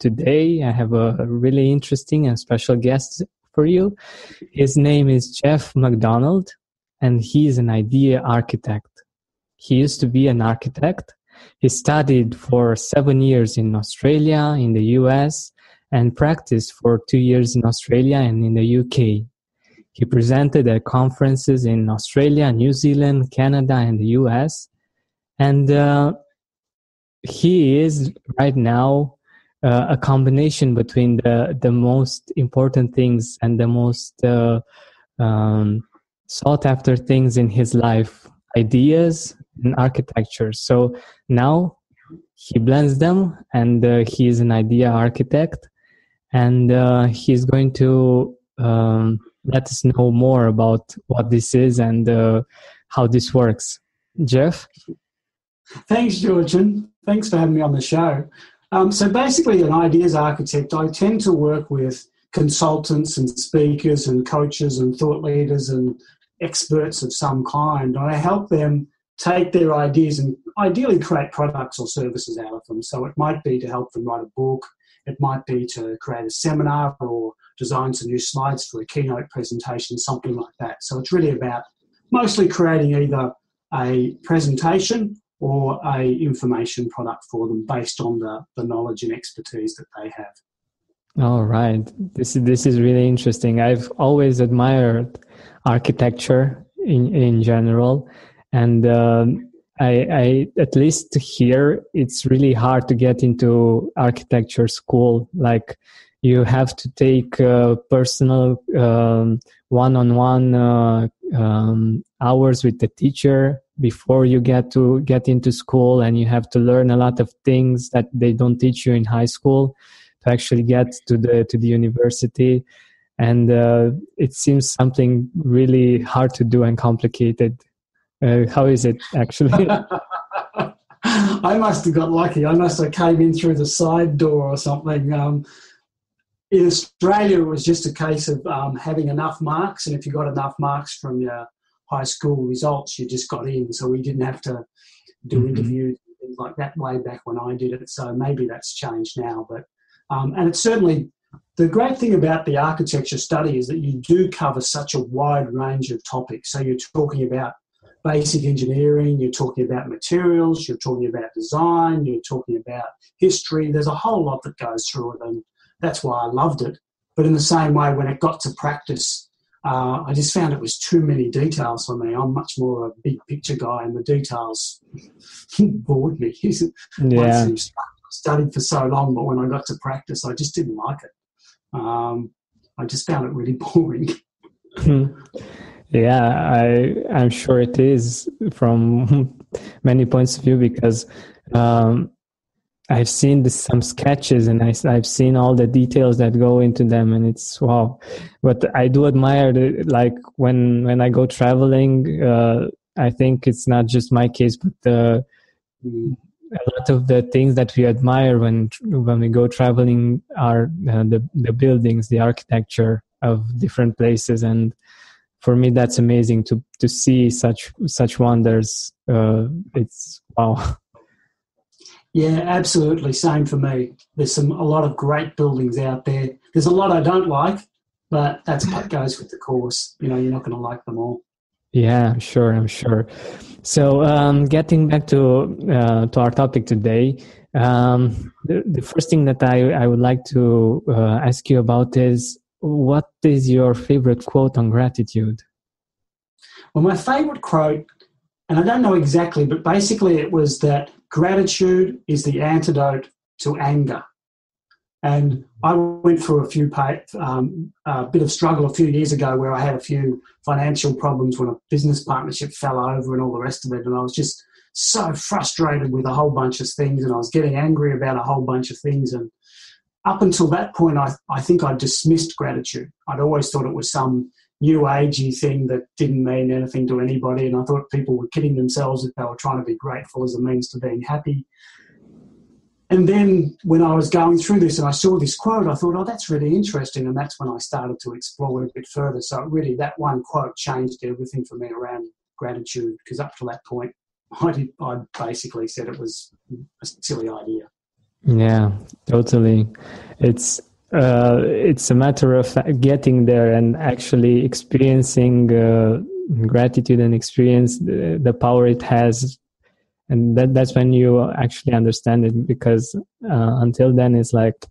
Today, I have a really interesting and special guest for you. His name is Geoff McDonald, and he is an idea architect. He used to be an architect. He studied for seven years in Australia, in the US, and practiced for two years in Australia and in the UK. He presented at conferences in Australia, New Zealand, Canada, and the US. And uh, he is right now uh, a combination between the the most important things and the most uh, um, sought after things in his life ideas and architecture. So now he blends them and uh, he is an idea architect and uh, he's going to um, let us know more about what this is and uh, how this works. Geoff? Thanks georgian. Thanks for having me on the show um, so basically, an ideas architect, I tend to work with consultants and speakers and coaches and thought leaders and experts of some kind. I help them take their ideas and ideally create products or services out of them. So it might be to help them write a book, it might be to create a seminar or design some new slides for a keynote presentation, something like that. So it's really about mostly creating either a presentation or a information product for them based on the, the knowledge and expertise that they have. All right. This is this is really interesting. I've always admired architecture in in general, and um, I, I at least here it's really hard to get into architecture school. Like you have to take uh, personal um, one-on-one uh, um, hours with the teacher before you get to get into school and you have to learn a lot of things that they don't teach you in high school to actually get to the to the university. And uh, it seems something really hard to do and complicated. Uh, how is it actually? I must have got lucky. I must have came in through the side door or something. Um, in australia it was just a case of um, having enough marks. And if you got enough marks from your high school results, you just got in. So we didn't have to do mm-hmm. interviews things like that way back when I did it. So maybe that's changed now. But um, and it's certainly the great thing about the architecture study is that you do cover such a wide range of topics. So you're talking about basic engineering, you're talking about materials, you're talking about design, you're talking about history. There's a whole lot that goes through it, and that's why I loved it. But in the same way, when it got to practice, uh, I just found it was too many details for me. I'm much more a big picture guy, and the details bored me. yeah. I studied for so long, but when I got to practice, I just didn't like it. Um, I just found it really boring. yeah, I I'm sure it is from many points of view because um, I've seen this, some sketches and I, have seen all the details that go into them, and it's wow. But I do admire the, like when when I go traveling. Uh, I think it's not just my case, but a lot of the things that we admire when when we go traveling are uh, the the buildings, the architecture of different places, and for me that's amazing to to see such such wonders. Uh, it's wow. Yeah, absolutely. Same for me. There's some a lot of great buildings out there. There's a lot I don't like, but that's what goes with the course. You know, you're not going to like them all. Yeah, I'm sure. I'm sure. So, um, getting back to uh, to our topic today, um, the, the, first thing that I, I would like to uh, ask you about is what is your favorite quote on gratitude? Well, my favorite quote, and I don't know exactly, but basically it was that Gratitude is the antidote to anger. And I went through a few um, a bit of struggle a few years ago where I had a few financial problems when a business partnership fell over and all the rest of it. And I was just so frustrated with a whole bunch of things and I was getting angry about a whole bunch of things. And up until that point, I, I think I dismissed gratitude. I'd always thought it was some new agey thing that didn't mean anything to anybody, and I thought people were kidding themselves if they were trying to be grateful as a means to being happy. And then when I was going through this and I saw this quote, I thought, oh, that's really interesting. And that's when I started to explore it a bit further. So really, that one quote changed everything for me around gratitude because up to that point, I, did, I basically said it was a silly idea. Yeah, totally. It's uh, it's a matter of getting there and actually experiencing uh, gratitude and experience the, the, power it has. And that that's when you actually understand it because uh, until then it's like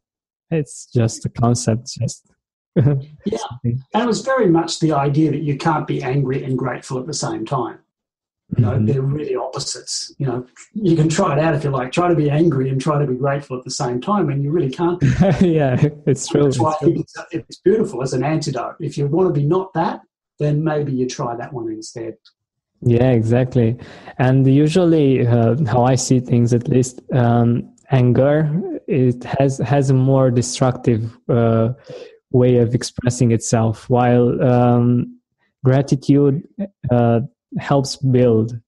it's just a concept just yeah. And it was very much the idea that you can't be angry and grateful at the same time you know mm-hmm. they're really opposites. You know you can try it out if you like. Try to be angry and try to be grateful at the same time and you really can't. Yeah it's true. That's why it's, it's beautiful as an antidote if you want to be not that then maybe you try that one instead. Yeah, exactly. And usually, uh, how I see things, at least, um, anger it has has a more destructive uh, way of expressing itself, while um, gratitude uh, helps build,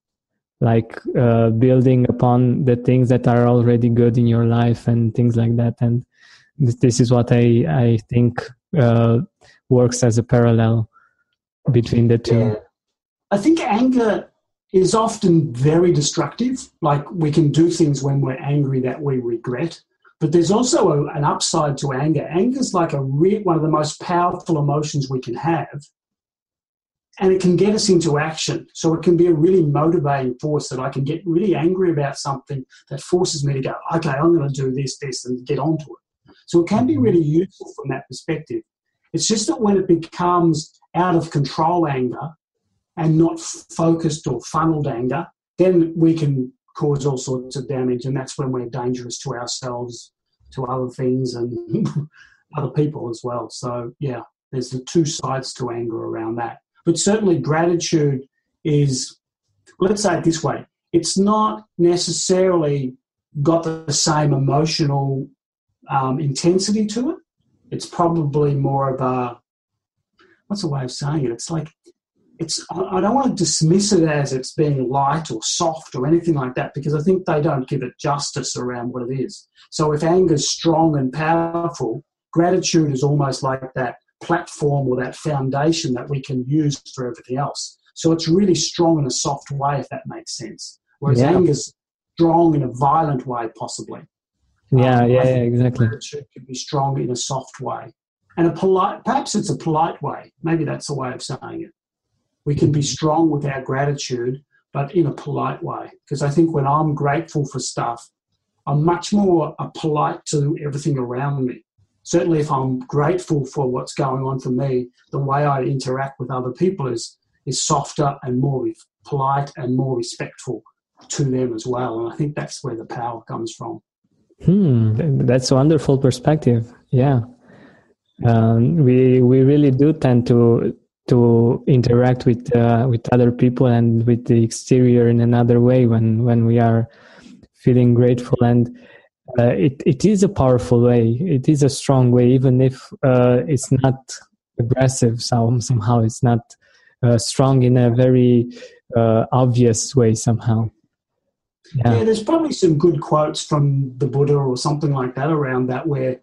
like uh, building upon the things that are already good in your life and things like that. And this, this is what I I think uh, works as a parallel between the two. Yeah I think anger is often very destructive. Like we can do things when we're angry that we regret. But there's also a, an upside to anger. Anger is like a re- one of the most powerful emotions we can have. And it can get us into action. So it can be a really motivating force that I can get really angry about something that forces me to go, okay, I'm going to do this, this, and get onto it. So it can be really mm-hmm. useful from that perspective. It's just that when it becomes out of control anger, and not focused or funneled anger, then we can cause all sorts of damage, and that's when we're dangerous to ourselves, to other things, and other people as well. So, yeah, there's the two sides to anger around that. But certainly, gratitude is, let's say it this way, it's not necessarily got the same emotional um, intensity to it. It's probably more of a, what's the way of saying it? It's like it's I don't want to dismiss it as it's being light or soft or anything like that because I think they don't give it justice around what it is. So if anger's strong and powerful, gratitude is almost like that platform or that foundation that we can use for everything else. So it's really strong in a soft way, if that makes sense. Whereas yeah. anger is strong in a violent way, possibly. Yeah, um, yeah, yeah, exactly. Gratitude can be strong in a soft way. And a polite, perhaps it's a polite way. Maybe that's the way of saying it we can be strong with our gratitude, but in a polite way. Because I think when I'm grateful for stuff, I'm much more uh, polite to everything around me. Certainly, if I'm grateful for what's going on for me, the way I interact with other people is is softer and more polite and more respectful to them as well. And I think that's where the power comes from. Hmm, that's a wonderful perspective. Yeah, um, we we really do tend to to interact with uh, with other people and with the exterior in another way when when we are feeling grateful and uh, it it is a powerful way it is a strong way even if uh, it's not aggressive so somehow it's not uh, strong in a very uh, obvious way somehow yeah. yeah there's probably some good quotes from the buddha or something like that around that where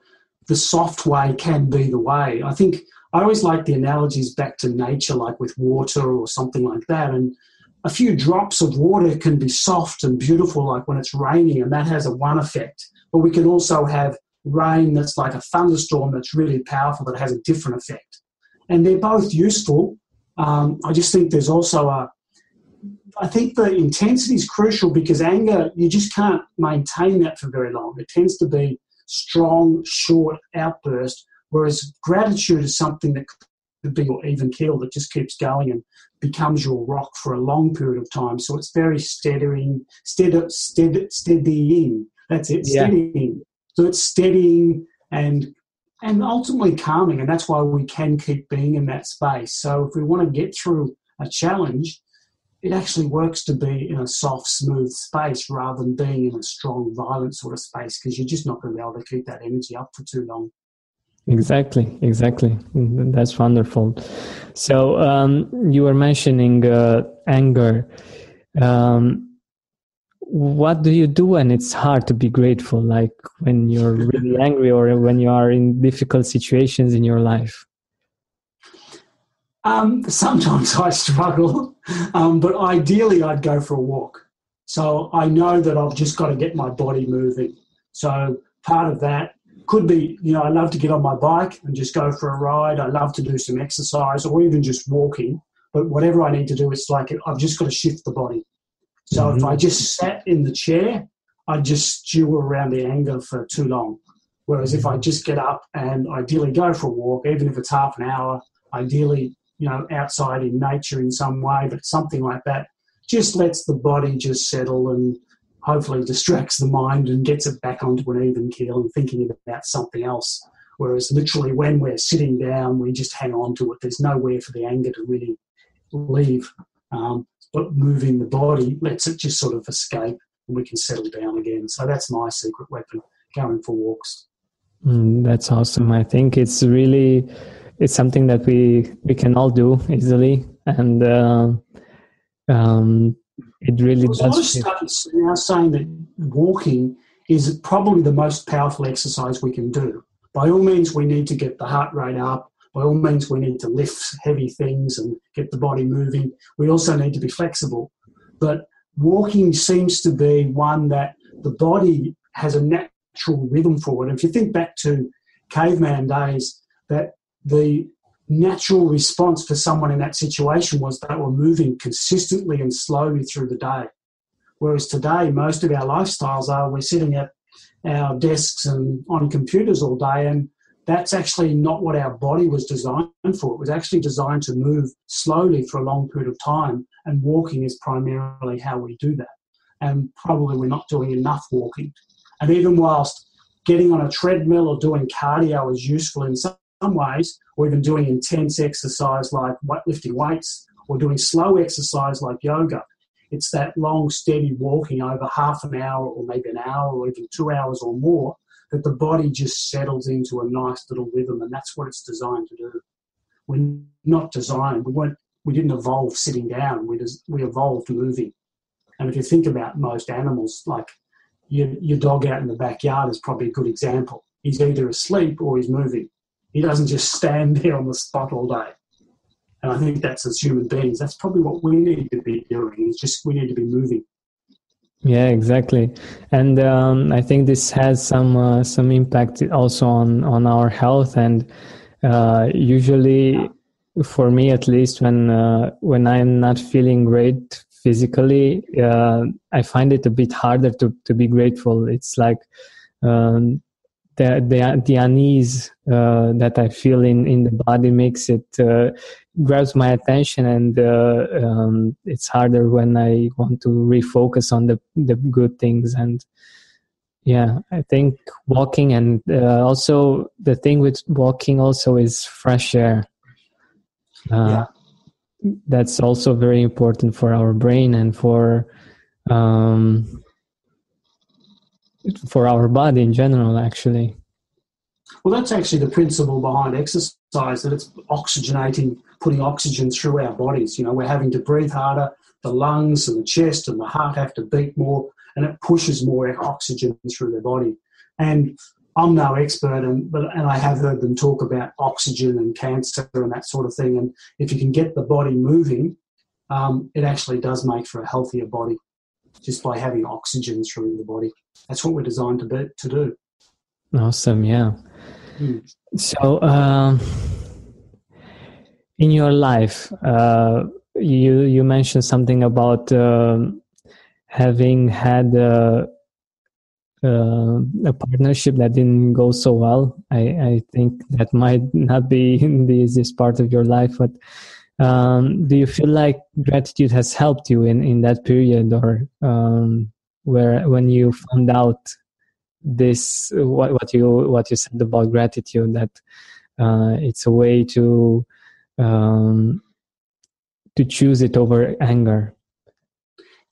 the soft way can be the way i think I always like the analogies back to nature, like with water or something like that. And a few drops of water can be soft and beautiful, like when it's raining, and that has a one effect. But we can also have rain that's like a thunderstorm that's really powerful that has a different effect. And they're both useful. Um, I just think there's also a, I think the intensity is crucial because anger, you just can't maintain that for very long. It tends to be strong, short outburst Whereas gratitude is something that could be your even keel that just keeps going and becomes your rock for a long period of time. So it's very steadying, steady, steady, steadying. That's it, yeah. steadying. So it's steadying and and ultimately calming, and that's why we can keep being in that space. So if we want to get through a challenge, it actually works to be in a soft, smooth space rather than being in a strong, violent sort of space because you're just not going to be able to keep that energy up for too long. Exactly, exactly. That's wonderful. So um, you were mentioning uh, anger. Um, what do you do when it's hard to be grateful, like when you're really angry or when you are in difficult situations in your life? Um, sometimes I struggle, um, but ideally I'd go for a walk. So I know that I've just got to get my body moving. So part of that could be, you know, I love to get on my bike and just go for a ride. I love to do some exercise or even just walking. But whatever I need to do, it's like I've just got to shift the body. So mm-hmm. if I just sat in the chair, I'd just stew around the anger for too long. Whereas if I just get up and ideally go for a walk, even if it's half an hour, ideally you know, outside in nature in some way, but something like that just lets the body just settle and hopefully distracts the mind and gets it back onto an even keel and thinking about something else. Whereas literally when we're sitting down, we just hang on to it. There's nowhere for the anger to really leave. Um, but moving the body lets it just sort of escape and we can settle down again. So that's my secret weapon, going for walks. Mm, that's awesome. I think it's really it's something that we we can all do easily, and uh, um, it really does. A lot of studies now saying that walking is probably the most powerful exercise we can do. By all means, we need to get the heart rate up. By all means, we need to lift heavy things and get the body moving. We also need to be flexible. But walking seems to be one that the body has a natural rhythm for it. And if you think back to caveman days, that the natural response for someone in that situation was they were moving consistently and slowly through the day. Whereas today, most of our lifestyles are we're sitting at our desks and on computers all day, and that's actually not what our body was designed for. It was actually designed to move slowly for a long period of time, and walking is primarily how we do that. And probably we're not doing enough walking. And even whilst getting on a treadmill or doing cardio is useful in some some ways, or even doing intense exercise like lifting weights, or doing slow exercise like yoga. It's that long, steady walking over half an hour, or maybe an hour, or even two hours or more, that the body just settles into a nice little rhythm, and that's what it's designed to do. We're not designed. We weren't. We didn't evolve sitting down. We just, we evolved moving. And if you think about most animals, like your, your dog out in the backyard is probably a good example. He's either asleep or he's moving. He doesn't just stand there on the spot all day. And I think that's as human beings, that's probably what we need to be doing. Is just we need to be moving. Yeah, exactly, and um, I think this has some uh, some impact also on on our health. And uh, usually, for me at least, when uh, when I'm not feeling great physically, uh, I find it a bit harder to to be grateful. It's like um, the the, the unease uh, that I feel in, in the body makes it uh, grabs my attention, and uh, um, it's harder when I want to refocus on the the good things. And yeah, I think walking and uh, also the thing with walking also is fresh air. Uh, yeah. That's also very important for our brain and for um, for our body in general actually. Well that's actually the principle behind exercise that it's oxygenating putting oxygen through our bodies. You know we're having to breathe harder. The lungs and the chest and the heart have to beat more and it pushes more oxygen through the body. And I'm no expert, and but and I have heard them talk about oxygen and cancer and that sort of thing. And if you can get the body moving, um, it actually does make for a healthier body just by having oxygen through the body. That's what we're designed to be, to do. Awesome, yeah. Mm. So, um, in your life, uh, you you mentioned something about uh, having had a, uh, a, partnership that didn't go so well. I, I think that might not be the easiest part of your life, but um, do you feel like gratitude has helped you in, in that period or um, where when you found out this what, what you what you said about gratitude that uh, it's a way to um, to choose it over anger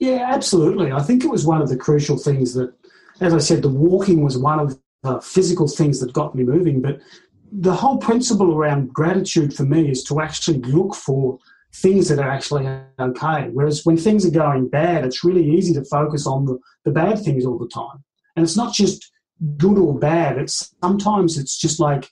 Yeah, absolutely. I think it was one of the crucial things that, as I said, the walking was one of the physical things that got me moving. But the whole principle around gratitude for me is to actually look for things that are actually okay. Whereas when things are going bad, it's really easy to focus on the, the bad things all the time. And it's not just good or bad. It's sometimes it's just like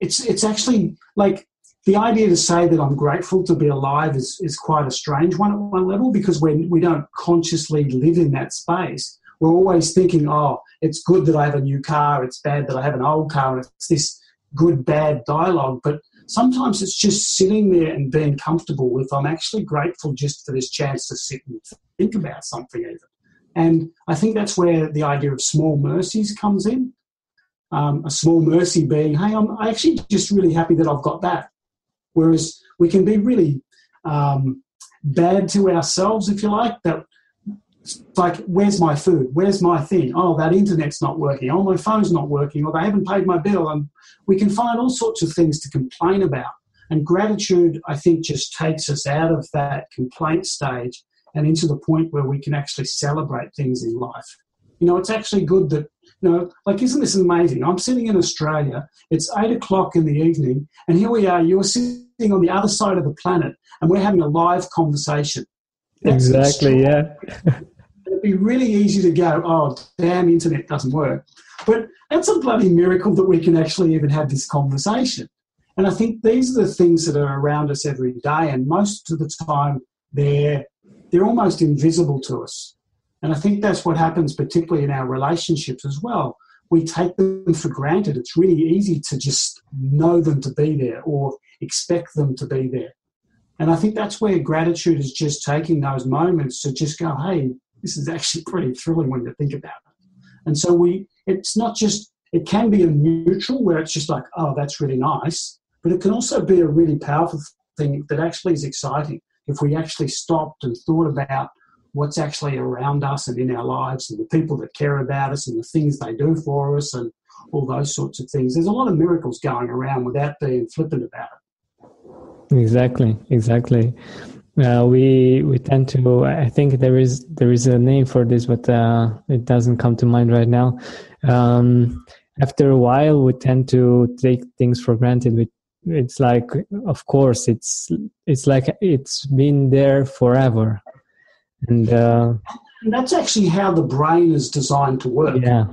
it's it's actually like the idea to say that I'm grateful to be alive is, is quite a strange one at one level because when we don't consciously live in that space, we're always thinking, oh, it's good that I have a new car, it's bad that I have an old car, it's this good bad dialogue. But sometimes it's just sitting there and being comfortable with I'm actually grateful just for this chance to sit and think about something even. And I think that's where the idea of small mercies comes in. Um, a small mercy being, hey, I'm actually just really happy that I've got that. Whereas we can be really um, bad to ourselves, if you like, that like, where's my food? Where's my thing? Oh, that internet's not working. Oh, my phone's not working. Or they haven't paid my bill. And we can find all sorts of things to complain about. And gratitude, I think, just takes us out of that complaint stage and into the point where we can actually celebrate things in life. You know, it's actually good that, you know, like, isn't this amazing? I'm sitting in Australia, it's eight o'clock in the evening, and here we are, you're sitting on the other side of the planet, and we're having a live conversation. That's exactly, yeah. Be really easy to go, oh, damn, internet doesn't work. But that's a bloody miracle that we can actually even have this conversation. And I think these are the things that are around us every day, and most of the time they're they're almost invisible to us. And I think that's what happens, particularly in our relationships as well. We take them for granted. It's really easy to just know them to be there or expect them to be there. And I think that's where gratitude is just taking those moments to just go, hey, this is actually pretty thrilling when you think about it. And so we, it's not just, it can be a neutral where it's just like, oh, that's really nice, but it can also be a really powerful thing that actually is exciting if we actually stopped and thought about what's actually around us and in our lives and the people that care about us and the things they do for us and all those sorts of things. There's a lot of miracles going around without being flippant about it. Exactly, exactly. Uh, we we tend to. I think there is there is a name for this, but uh, it doesn't come to mind right now. Um, after a while, we tend to take things for granted. We it's like of course it's it's like it's been there forever and, uh, and that's actually how the brain is designed to work yeah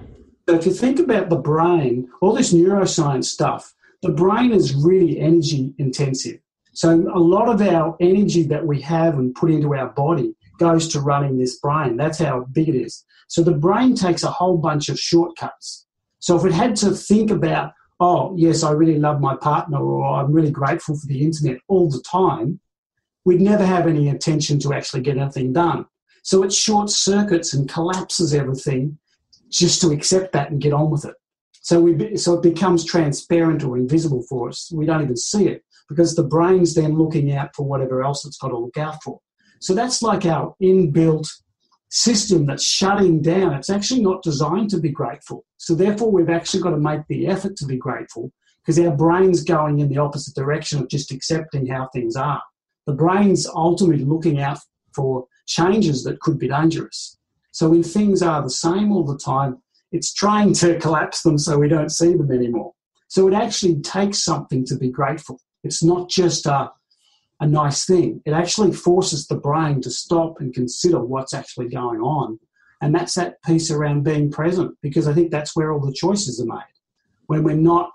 so if you think about the brain all this neuroscience stuff the brain is really energy intensive so a lot of our energy that we have and put into our body goes to running this brain that's how big it is so the brain takes a whole bunch of shortcuts so if it had to think about oh, yes, I really love my partner or I'm really grateful for the internet all the time, we'd never have any intention to actually get anything done. So it short circuits and collapses everything just to accept that and get on with it. So we so it becomes transparent or invisible for us. We don't even see it because the brain's then looking out for whatever else it's got to look out for. So that's like our inbuilt system that's shutting down, it's actually not designed to be grateful. So therefore, we've actually got to make the effort to be grateful because our brain's going in the opposite direction of just accepting how things are. The brain's ultimately looking out for changes that could be dangerous. So when things are the same all the time, it's trying to collapse them so we don't see them anymore. So it actually takes something to be grateful. It's not just a a nice thing. It actually forces the brain to stop and consider what's actually going on. And that's that piece around being present, because I think that's where all the choices are made. When we're not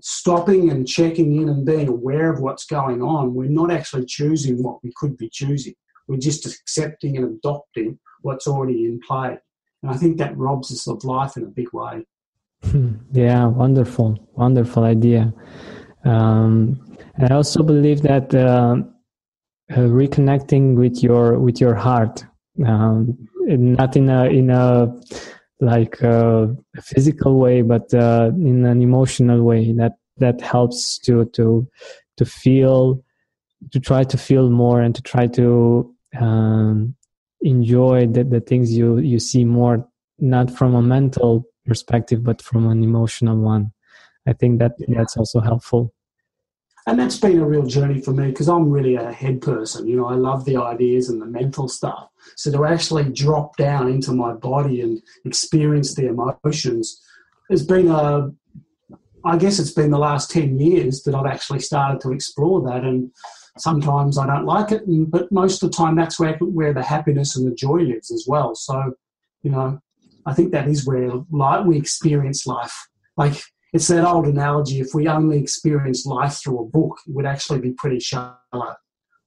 stopping and checking in and being aware of what's going on, we're not actually choosing what we could be choosing. We're just accepting and adopting what's already in play. And I think that robs us of life in a big way. Hmm. Yeah, wonderful, wonderful idea. Um, I also believe that uh, uh, reconnecting with your with your heart, um, not in a in a like a physical way, but uh, in an emotional way, that that helps to to to feel, to try to feel more, and to try to um, enjoy the, the things you you see more, not from a mental perspective, but from an emotional one. I think that that's also helpful. And that's been a real journey for me because I'm really a head person. You know, I love the ideas and the mental stuff. So to actually drop down into my body and experience the emotions has been a, I guess it's been the last 10 years that I've actually started to explore that. And sometimes I don't like it, but most of the time that's where, where the happiness and the joy lives as well. So, you know, I think that is where life, we experience life. Like it's that old analogy if we only experience life through a book, it would actually be pretty shallow.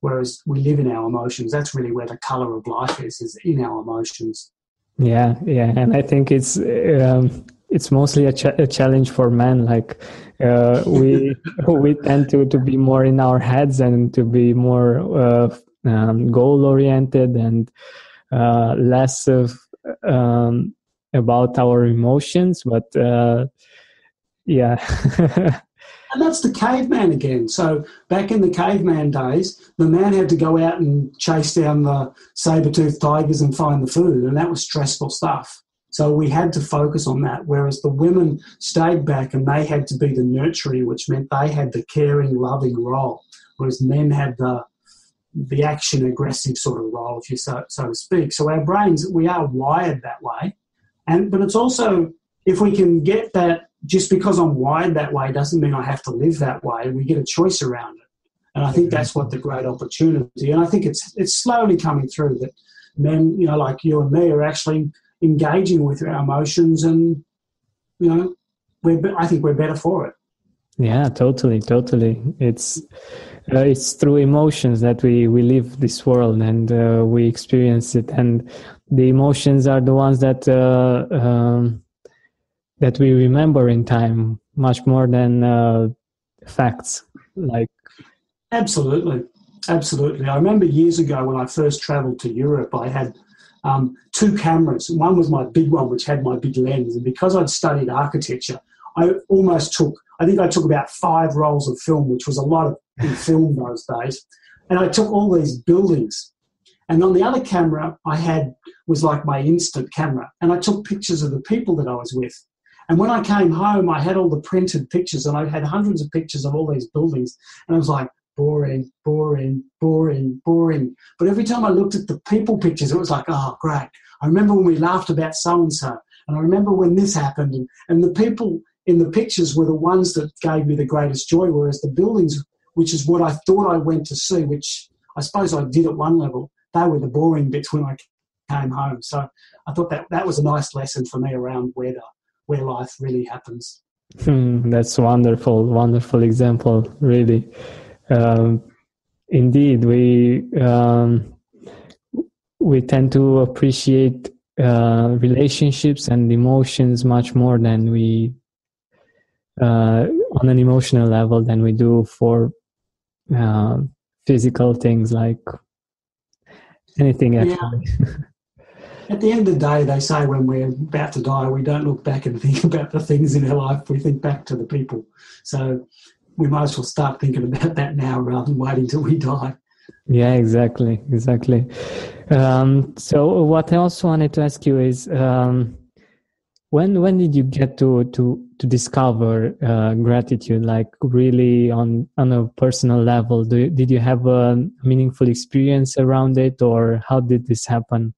Whereas we live in our emotions. That's really where the color of life is, is in our emotions. Yeah, yeah. And I think it's. Um it's mostly a, ch- a, challenge for men like uh, we we tend to, to be more in our heads and to be more uh, um, goal oriented and uh, less of um, about our emotions but uh, yeah. and that's the caveman again. So back in the caveman days, the man had to go out and chase down the saber-toothed tigers and find the food, and that was stressful stuff. So we had to focus on that, whereas the women stayed back and they had to be the nurturing, which meant they had the caring, loving role, whereas men had the the action aggressive sort of role, if you so, so to speak. So our brains, we are wired that way. And but it's also if we can get that just because I'm wired that way doesn't mean I have to live that way. We get a choice around it. And I think that's what the great opportunity. And I think it's it's slowly coming through that men, you know, like you and me, are actually engaging with our emotions, and you know, we're I think we're better for it. Yeah, totally, totally. It's uh, it's through emotions that we we live this world and uh, we experience it, and the emotions are the ones that. Uh, um, that we remember in time much more than uh, facts like absolutely. Absolutely. I remember years ago when i first traveled to europe i had um, two cameras. One was my big one which had my big lens. And because i'd studied architecture i almost took i think i took about five rolls of film which was a lot of film those days. And i took all these buildings. And on the other camera i had was like my instant camera. And i took pictures of the people that i was with and when I came home, I had all the printed pictures and I had hundreds of pictures of all these buildings. And I was like, boring, boring, boring, boring. But every time I looked at the people pictures, it was like, oh, great. I remember when we laughed about so and so. And I remember when this happened. And, and the people in the pictures were the ones that gave me the greatest joy, whereas the buildings, which is what I thought I went to see, which I suppose I did at one level, they were the boring bits when I came home. So I thought that that was a nice lesson for me around to where life really happens. Hmm, that's wonderful, wonderful example, really. Um, indeed, we um, we tend to appreciate uh, relationships and emotions much more than we uh, on an emotional level than we do for uh, physical things like anything actually. Yeah. at the end of the day, they say when we're about to die, we don't look back and think about the things in our life. We think back to the people. So we might as well start thinking about that now rather than waiting till we die. Yeah, exactly, exactly. Um, so what I also wanted to ask you is, um, when when did you get to to to discover uh, gratitude, like really on on a personal level? Did you have a meaningful experience around it, or how did this happen?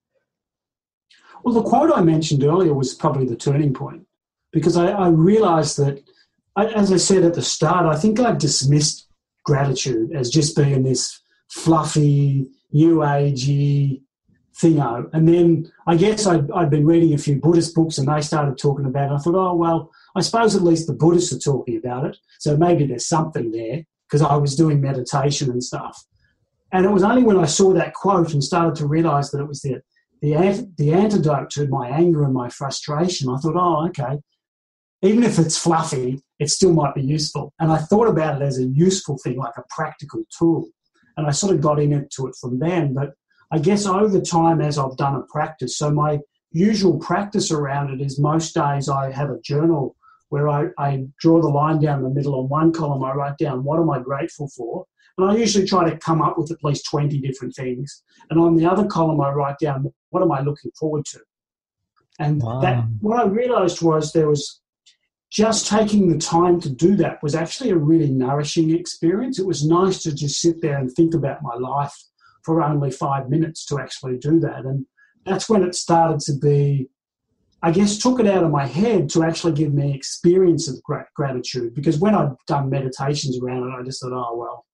Well, the quote I mentioned earlier was probably the turning point because I, I realized that, as I said at the start, I think I dismissed gratitude as just being this fluffy, new agey thingo. And then I guess I'd, I'd been reading a few Buddhist books and they started talking about it. I thought, oh, well, I suppose at least the Buddhists are talking about it. So maybe there's something there because I was doing meditation and stuff. And it was only when I saw that quote and started to realize that it was the the, ant- the antidote to my anger and my frustration, I thought, oh, okay, even if it's fluffy, it still might be useful. And I thought about it as a useful thing, like a practical tool. And I sort of got into it from then. But I guess over time, as I've done a practice, so my usual practice around it is most days I have a journal where I, I draw the line down the middle. On one column, I write down what am I grateful for. And I usually try to come up with at least 20 different things. And on the other column, I write down what am I looking forward to. And wow. that what I realized was there was just taking the time to do that was actually a really nourishing experience. It was nice to just sit there and think about my life for only five minutes to actually do that. And that's when it started to be, I guess, took it out of my head to actually give me experience of gratitude. Because when I'd done meditations around it, I just thought, oh, well,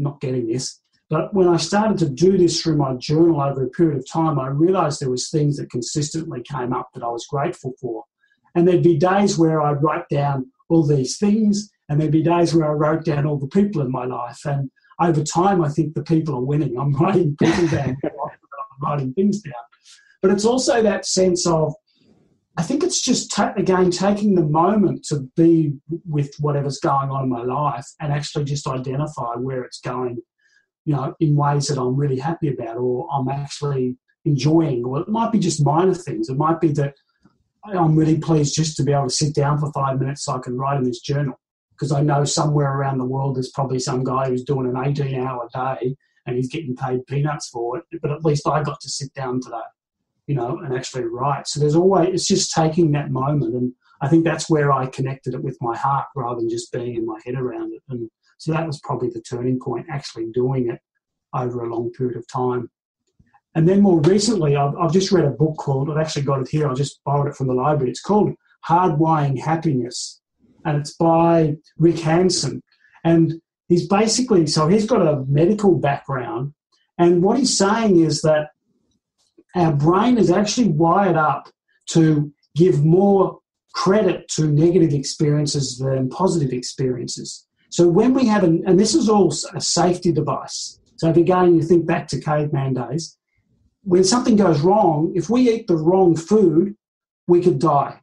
not getting this. But when I started to do this through my journal over a period of time, I realized there was things that consistently came up that I was grateful for. And there'd be days where I'd write down all these things, and there'd be days where I wrote down all the people in my life. And over time, I think the people are winning. I'm writing people down, I'm writing things down. But it's also that sense of, I think it's just, ta- again, taking the moment to be with whatever's going on in my life and actually just identify where it's going you know, in ways that I'm really happy about or I'm actually enjoying. Or it might be just minor things. It might be that I'm really pleased just to be able to sit down for five minutes so I can write in this journal. Because I know somewhere around the world there's probably some guy who's doing an 18 hour day and he's getting paid peanuts for it. But at least I got to sit down today, you know, and actually write. So there's always, it's just taking that moment. And I think that's where I connected it with my heart rather than just being in my head around it. And so that was probably the turning point, actually doing it over a long period of time. And then more recently, I've, I've just read a book called, I've actually got it here, I just borrowed it from the library. It's called Hardwiring Happiness, and it's by Rick Hanson. And he's basically, so he's got a medical background, and what he's saying is that our brain is actually wired up to give more credit to negative experiences than positive experiences. So when we have, an, and this is all a safety device. So if again you think back to caveman days, when something goes wrong, if we eat the wrong food, we could die.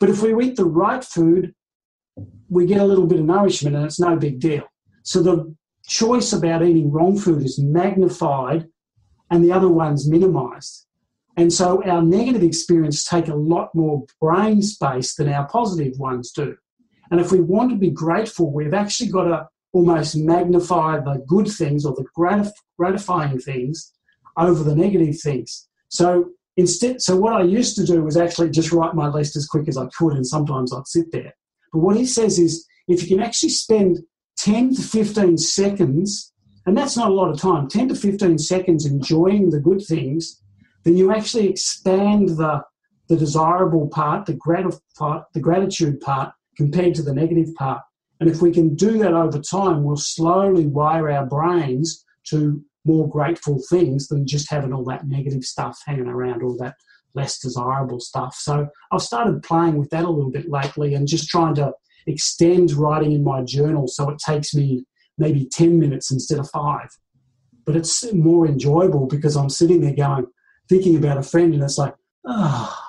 But if we eat the right food, we get a little bit of nourishment and it's no big deal. So the choice about eating wrong food is magnified and the other one's minimized. And so our negative experience take a lot more brain space than our positive ones do. And if we want to be grateful, we've actually got to almost magnify the good things or the gratif- gratifying things over the negative things. So instead, so what I used to do was actually just write my list as quick as I could, and sometimes I'd sit there. But what he says is, if you can actually spend 10 to 15 seconds, and that's not a lot of time, 10 to 15 seconds enjoying the good things, then you actually expand the the desirable part, the, gratif- part, the gratitude part, compared to the negative part. And if we can do that over time, we'll slowly wire our brains to more grateful things than just having all that negative stuff hanging around, all that less desirable stuff. So I've started playing with that a little bit lately and just trying to extend writing in my journal so it takes me maybe 10 minutes instead of five. But it's more enjoyable because I'm sitting there going, thinking about a friend, and it's like, ah. Oh,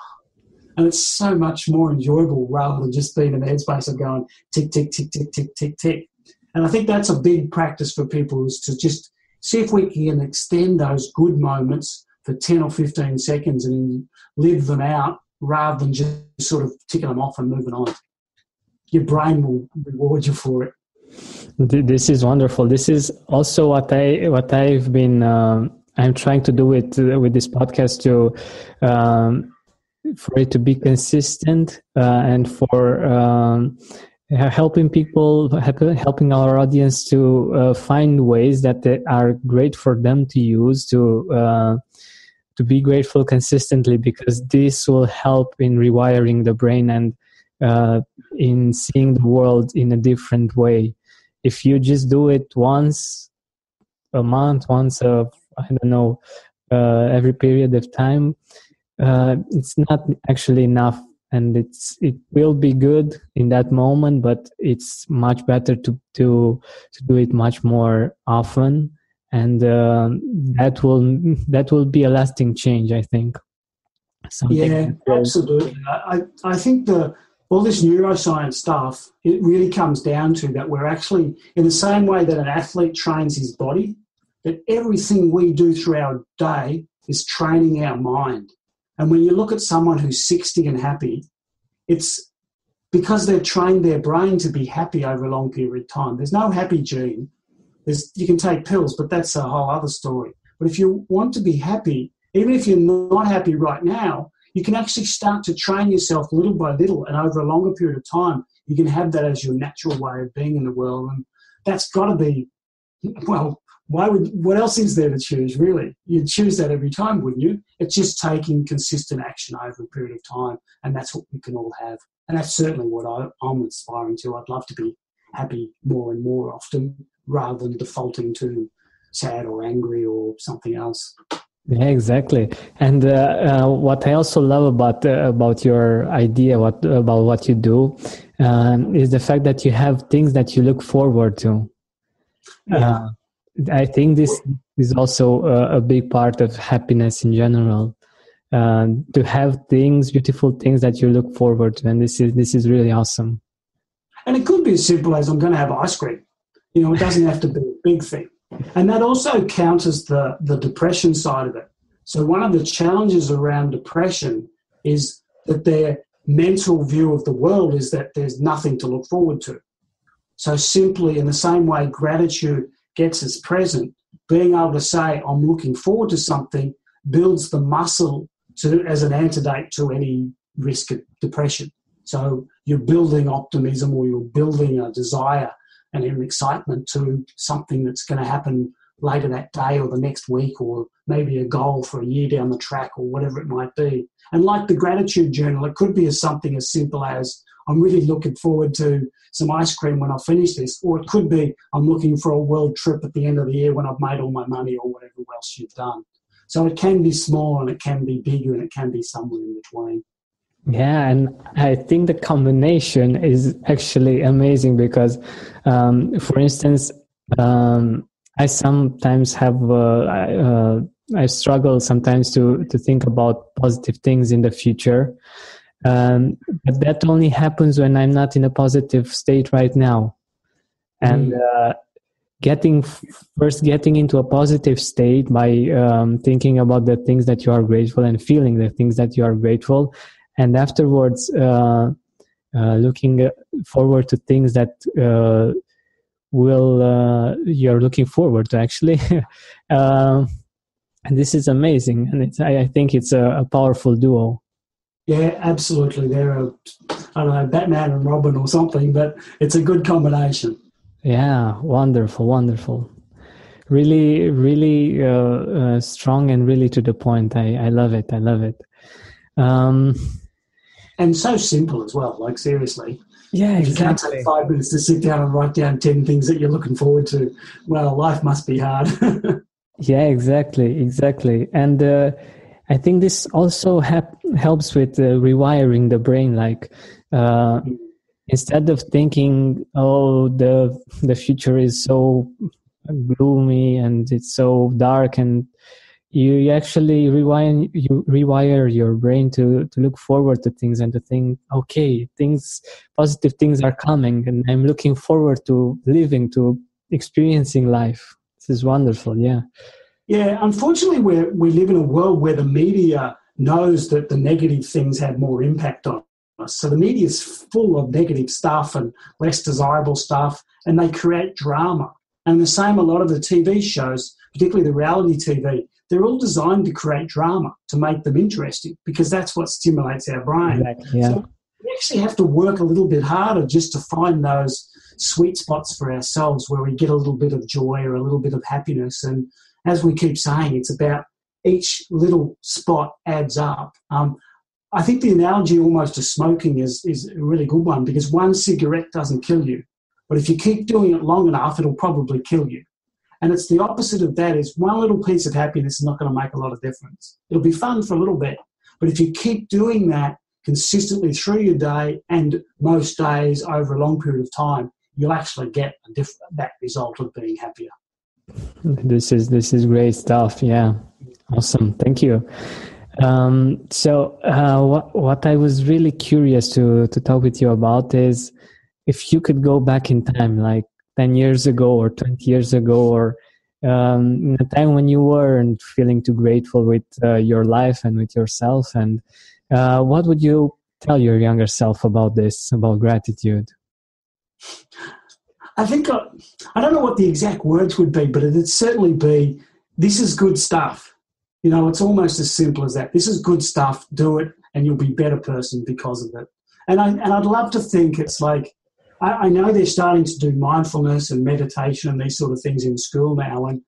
and it's so much more enjoyable rather than just being in the headspace of going tick, tick, tick, tick, tick, tick, tick. And I think that's a big practice for people is to just see if we can extend those good moments for 10 or 15 seconds and live them out rather than just sort of ticking them off and moving on. Your brain will reward you for it. This is wonderful. This is also what I what I've been um, I'm trying to do with with this podcast to um, for it to be consistent uh, and for um, helping people helping our audience to uh, find ways that are great for them to use to uh, to be grateful consistently because this will help in rewiring the brain and uh, in seeing the world in a different way if you just do it once a month once a i don't know uh, every period of time uh, it's not actually enough. And it's it will be good in that moment but it's much better to to to do it much more often. And uh, that will that will be a lasting change i think. Something yeah absolutely. I i think the all this neuroscience stuff it really comes down to that we're actually in the same way that an athlete trains his body that everything we do through our day is training our mind and when you look at someone who's 60 and happy, it's because they've trained their brain to be happy over a long period of time. There's no happy gene. There's, you can take pills, but that's a whole other story. But if you want to be happy, even if you're not happy right now, you can actually start to train yourself little by little and over a longer period of time. You can have that as your natural way of being in the world. And that's got to be, well, why would, what else is there to choose, really? You'd choose that every time, wouldn't you? It's just taking consistent action over a period of time. And that's what we can all have. And that's certainly what I, I'm aspiring to. I'd love to be happy more and more often rather than defaulting to sad or angry or something else. Yeah, exactly. And uh, uh, what I also love about uh, about your idea, what about what you do, um, is the fact that you have things that you look forward to. Yeah. Uh, I think this is also a, a, big part of happiness in general. Uh, to have things, beautiful things that you look forward to, and this is this is really awesome. And it could be as simple as I'm going to have ice cream. You know, it doesn't have to be a big thing. And that also counters the, the depression side of it. So, one of the challenges around depression is that their mental view of the world is that there's nothing to look forward to. So, simply in the same way gratitude gets us present, being able to say, I'm looking forward to something, builds the muscle to, as an antidote to any risk of depression. So, you're building optimism or you're building a desire and an excitement to something that's going to happen later that day or the next week or maybe a goal for a year down the track or whatever it might be. And like the gratitude journal, it could be as something as simple as I'm really looking forward to some ice cream when I finish this, or it could be I'm looking for a world trip at the end of the year when I've made all my money or whatever else you've done. So it can be small and it can be bigger and it can be somewhere in between. Yeah, and I think the combination is actually amazing because, um, for instance, um, I sometimes have uh, uh, I struggle sometimes to to think about positive things in the future, um, but that only happens when I'm not in a positive state right now, and mm. uh, getting first getting into a positive state by um, thinking about the things that you are grateful and feeling the things that you are grateful and afterwards uh, uh, looking forward to things that uh, will you're looking forward to actually. And this is amazing. And it's, I, I think it's a, a, powerful duo. Yeah absolutely. They're a i don't know batman and robin or something but it's a good combination. Yeah wonderful wonderful. Really really uh, uh, strong and really to the point. I i love it i love it. Um, and so simple as well. Like seriously, yeah, if you can't take five minutes to sit down and write down ten things that you're looking forward to, well, life must be hard. yeah, exactly, exactly, and uh, I think this also hap- helps with uh, rewiring the brain. Like uh, instead of thinking, "Oh, the the future is so gloomy and it's so dark and you actually rewire you rewire your brain to to look forward to things and to think okay things positive things are coming and i'm looking forward to living to experiencing life. This is wonderful yeah. Yeah unfortunately we we live in a world where the media knows that the negative things have more impact on us. So the media is full of negative stuff and less desirable stuff and they create drama. And the same a lot of the tv shows particularly the reality tv they're all designed to create drama to make them interesting because that's what stimulates our brain. Exactly, yeah. So we actually have to work a little bit harder just to find those sweet spots for ourselves where we get a little bit of joy or a little bit of happiness. And as we keep saying, it's about each little spot adds up. Um, I think the analogy almost to smoking is, is a really good one because one cigarette doesn't kill you. But if you keep doing it long enough, it'll probably kill you. And it's the opposite of that is one little piece of happiness is not going to make a lot of difference. It'll be fun for a little bit. But if you keep doing that consistently through your day and most days over a long period of time, you'll actually get diff- that result of being happier. This is this is great stuff. Yeah, awesome. Thank you. Um, so, uh, what what I was really curious to to talk with you about is if you could go back in time, like 10 years ago or 20 years ago or um, in a time when you weren't feeling too grateful with uh, your life and with yourself and uh, what would you tell your younger self about this about gratitude? I think I, uh, I don't know what the exact words would be but it'd certainly be this is good stuff. You know it's almost as simple as that. This is good stuff do it and you'll be a better person because of it. And I and I'd love to think it's like I, I know they're starting to do mindfulness and meditation and these sort of things in school now, and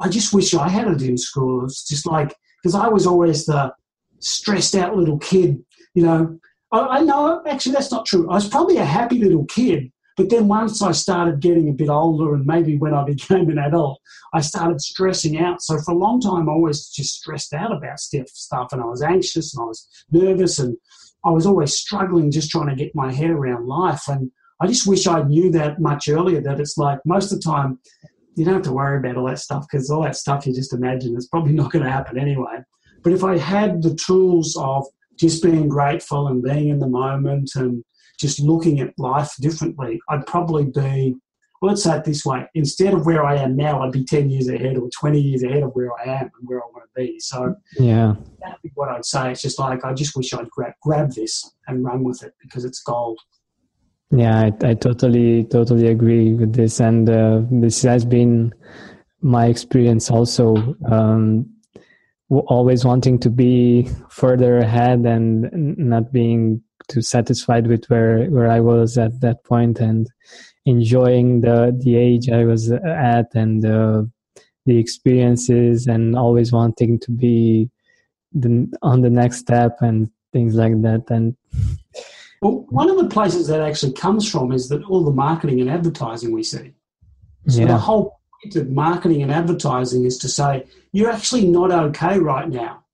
I just wish I had it in school. It's just like because I was always the stressed out little kid, you know. I, I know actually that's not true. I was probably a happy little kid, but then once I started getting a bit older and maybe when I became an adult, I started stressing out. So for a long time, I was just stressed out about stuff and I was anxious and I was nervous and I was always struggling just trying to get my head around life. And I just wish I knew that much earlier that it's like most of the time, you don't have to worry about all that stuff because all that stuff you just imagine is probably not going to happen anyway. But if I had the tools of just being grateful and being in the moment and just looking at life differently, I'd probably be, well, let's say it this way instead of where I am now, I'd be 10 years ahead or 20 years ahead of where I am and where I want to be. So, yeah, that'd be what I'd say. It's just like, I just wish I'd grab, grab this and run with it because it's gold. Yeah, I, I totally, totally agree with this. And uh, this has been my experience also. Um, always wanting to be further ahead and not being too satisfied with where where I was at that point and enjoying the the age I was at and uh, the experiences and always wanting to be the, on the next step and things like that and well one of the places that actually comes from is that all the marketing and advertising we see so yeah. the whole point of marketing and advertising is to say you're actually not okay right now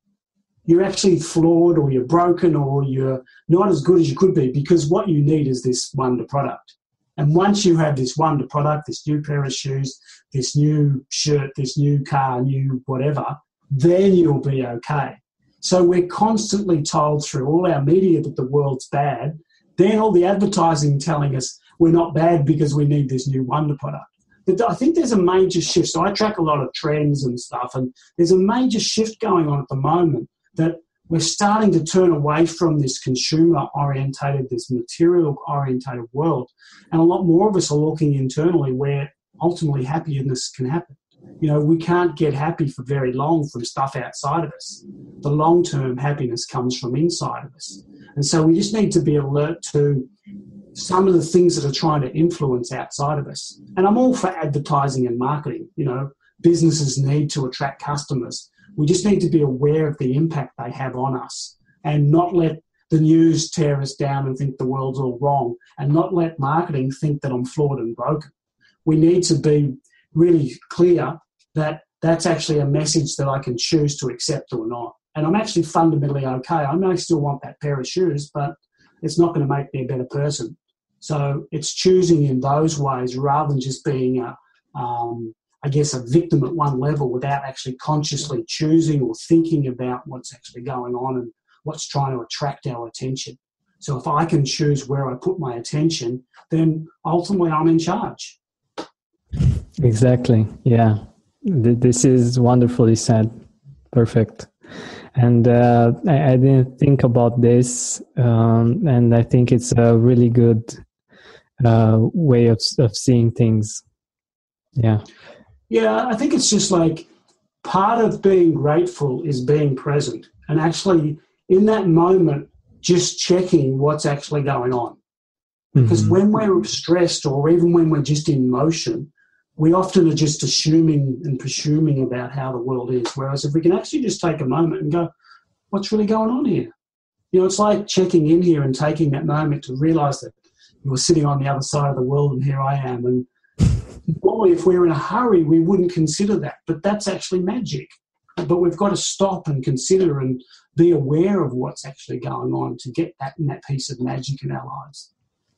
you're actually flawed or you're broken or you're not as good as you could be because what you need is this wonder product. And once you have this wonder product, this new pair of shoes, this new shirt, this new car, new whatever, then you'll be okay. So we're constantly told through all our media that the world's bad, then all the advertising telling us we're not bad because we need this new wonder product. But I think there's a major shift. So I track a lot of trends and stuff, and there's a major shift going on at the moment that we're starting to turn away from this consumer orientated, this material orientated world. And a lot more of us are looking internally where ultimately happiness can happen. You know, we can't get happy for very long from stuff outside of us. The long term happiness comes from inside of us. And so we just need to be alert to some of the things that are trying to influence outside of us. And I'm all for advertising and marketing. You know, businesses need to attract customers. We just need to be aware of the impact they have on us and not let the news tear us down and think the world's all wrong and not let marketing think that I'm flawed and broken. We need to be really clear that that's actually a message that I can choose to accept or not. And I'm actually fundamentally okay. I may still want that pair of shoes, but it's not going to make me a better person. So it's choosing in those ways rather than just being a, um, I guess, a victim at one level without actually consciously choosing or thinking about what's actually going on and what's trying to attract our attention. So if I can choose where I put my attention, then ultimately I'm in charge. Exactly. Yeah. This is wonderfully said. Perfect. And uh, I, I, didn't think about this, um, and I think it's a really good uh, way of of seeing things. Yeah. Yeah, I think it's just like part of being grateful is being present and actually in that moment just checking what's actually going on. Because mm-hmm. when we're stressed or even when we're just in motion, we often are just assuming and presuming about how the world is. Whereas if we can actually just take a moment and go, what's really going on here? You know, it's like checking in here and taking that moment to realize that you were sitting on the other side of the world and here I am. And normally, if we're in a hurry, we wouldn't consider that, but that's actually magic. But we've got to stop and consider and be aware of what's actually going on to get that, that piece of magic in our lives.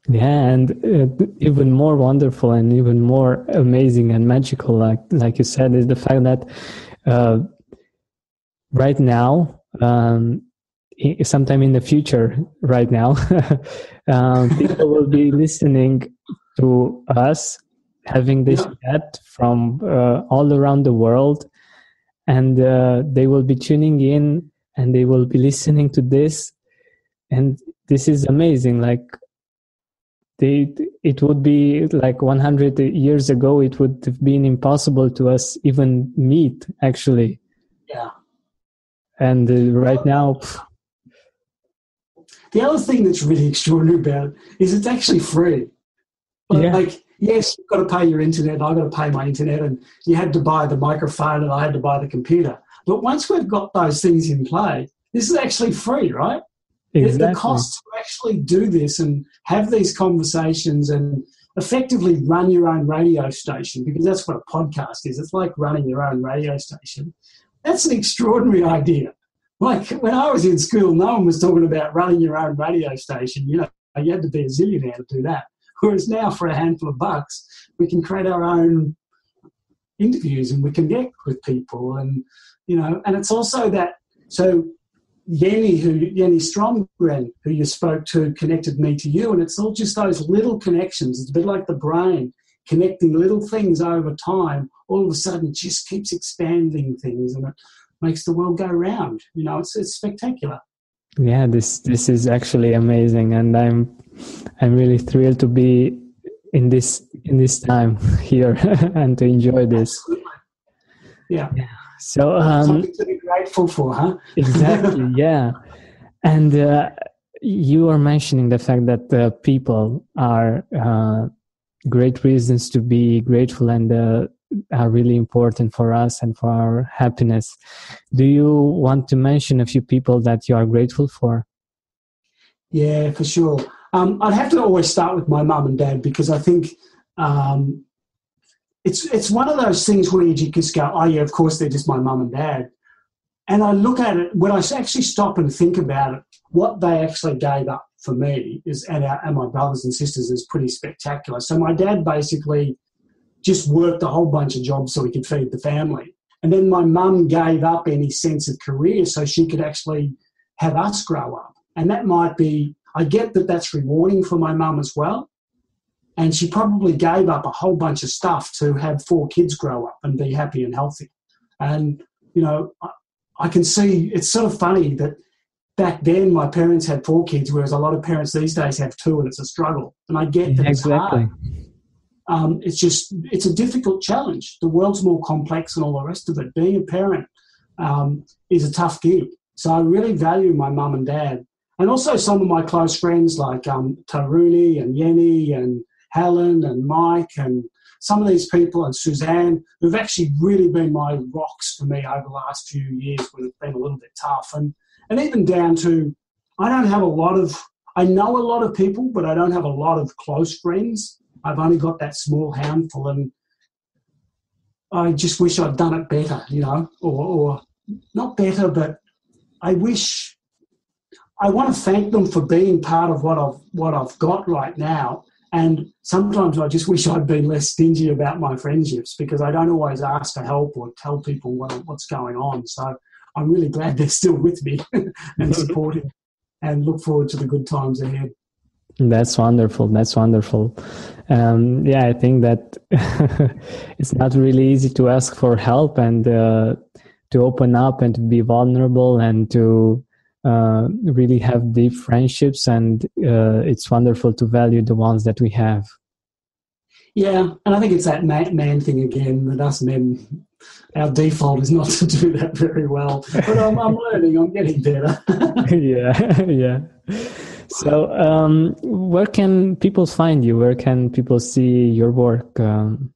Yeah, and uh, even more wonderful and even more amazing and magical, like like you said, is the fact that uh, right now, um, sometime in the future, right now, um, people will be listening to us having this yeah. chat from uh, all around the world and uh, they will be tuning in and they will be listening to this and this is amazing like they it would be like 100 years ago it would have been impossible to us even meet actually yeah and uh, right now the other thing that's really extraordinary about it is it's actually free. yeah. Like, yes, you've got to pay your internet, I've got to pay my internet, and you had to buy the microphone and I had to buy the computer. But once we've got those things in play, this is actually free, right? Exactly. The cost to actually do this and have these conversations and effectively run your own radio station, because that's what a podcast is. It's like running your own radio station. That's an extraordinary idea. Like when I was in school, no one was talking about running your own radio station. You know, you had to be a zillionaire to do that. Whereas now, for a handful of bucks, we can create our own interviews and we connect with people, and you know, and it's also that. So Yenny, who Yenny Stromgren, who you spoke to, connected me to you, and it's all just those little connections. It's a bit like the brain connecting little things over time. All of a sudden, just keeps expanding things, and it makes the world go round. You know, it's it's spectacular. Yeah, this this is actually amazing, and I'm I'm really thrilled to be in this in this time here and to enjoy this. Yeah. yeah. So um, something to be grateful for, huh? exactly. Yeah, and uh, you are mentioning the fact that uh, people are uh, great reasons to be grateful and uh, are really important for us and for our happiness. Do you want to mention a few people that you are grateful for? Yeah, for sure. Um, I'd have to always start with my mum and dad because I think um, it's it's one of those things where you just go, oh yeah, of course they're just my mum and dad. And I look at it when I actually stop and think about it, what they actually gave up for me is and, our, and my brothers and sisters is pretty spectacular. So my dad basically just worked a whole bunch of jobs so he could feed the family. And then my mum gave up any sense of career so she could actually have us grow up. And that might be, I get that that's rewarding for my mum as well. And she probably gave up a whole bunch of stuff to have four kids grow up and be happy and healthy. And, you know, I, I can see it's sort of funny that back then my parents had four kids, whereas a lot of parents these days have two and it's a struggle. And I get that exactly. it's hard um, it's just it's a difficult challenge. The world's more complex and all the rest of it. Being a parent um, is a tough gig. So I really value my mum and dad, and also some of my close friends like um, Taruni and Yenny and Helen and Mike and some of these people and Suzanne who've actually really been my rocks for me over the last few years when it's been a little bit tough and and even down to I don't have a lot of I know a lot of people but I don't have a lot of close friends I've only got that small handful, and I just wish I'd done it better, you know, or, or not better, but I wish I want to thank them for being part of what I've what I've got right now. And sometimes I just wish I'd been less stingy about my friendships because I don't always ask for help or tell people what, what's going on. So I'm really glad they're still with me and supportive and look forward to the good times ahead. That's wonderful. That's wonderful. Um, yeah, I think that it's not really easy to ask for help and uh, to open up and to be vulnerable and to uh, really have deep friendships. And uh, it's wonderful to value the ones that we have. Yeah, and I think it's that man, thing again that us men, our default is not to do that very well. But I'm, I'm learning. I'm getting better. yeah, yeah. So, um, where can people find you? Where can people see your work, um,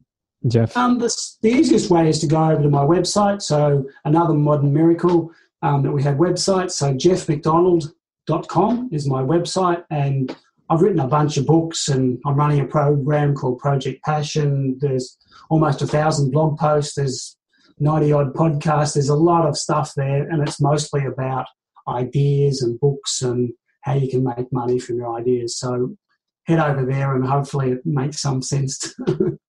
Geoff? Um, the, the, easiest way is to go over to my website. So, another modern miracle um, that we have website. So, geoffmcdonald.com is my website, and I've written a bunch of books, and I'm running a program called Project Passion. There's almost a thousand blog posts. There's 90 odd podcasts. There's a lot of stuff there, and it's mostly about ideas and books and how you can make money from your ideas. So head over there and hopefully it makes some sense.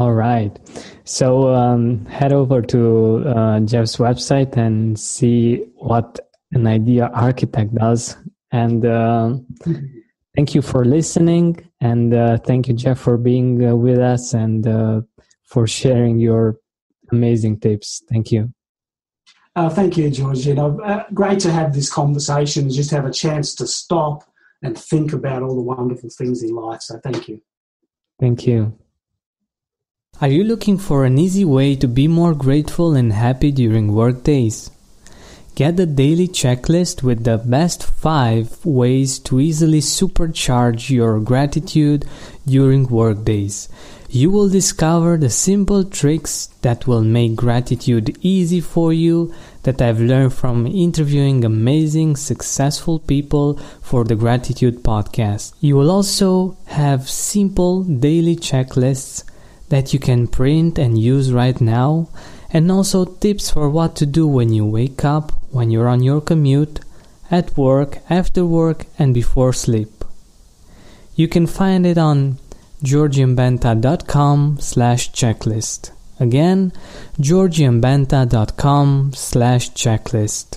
All right. So um, head over to uh, Geoff's website and see what an idea architect does. And uh, thank you for listening. And uh, thank you, Geoff, for being uh, with us and uh, for sharing your amazing tips. Thank you. Uh, thank you, George. You know, uh, great to have this conversation, just have a chance to stop and think about all the wonderful things in life. So thank you. Thank you. Are you looking for an easy way to be more grateful and happy during work days? Get the daily checklist with the best 5 ways to easily supercharge your gratitude during workdays. You will discover the simple tricks that will make gratitude easy for you that I've learned from interviewing amazing, successful people for the Gratitude Podcast. You will also have simple daily checklists that you can print and use right now and also tips for what to do when you wake up, when you're on your commute, at work, after work, and before sleep. You can find it on georgianbenta.com slash checklist. Again, georgianbenta.com slash checklist.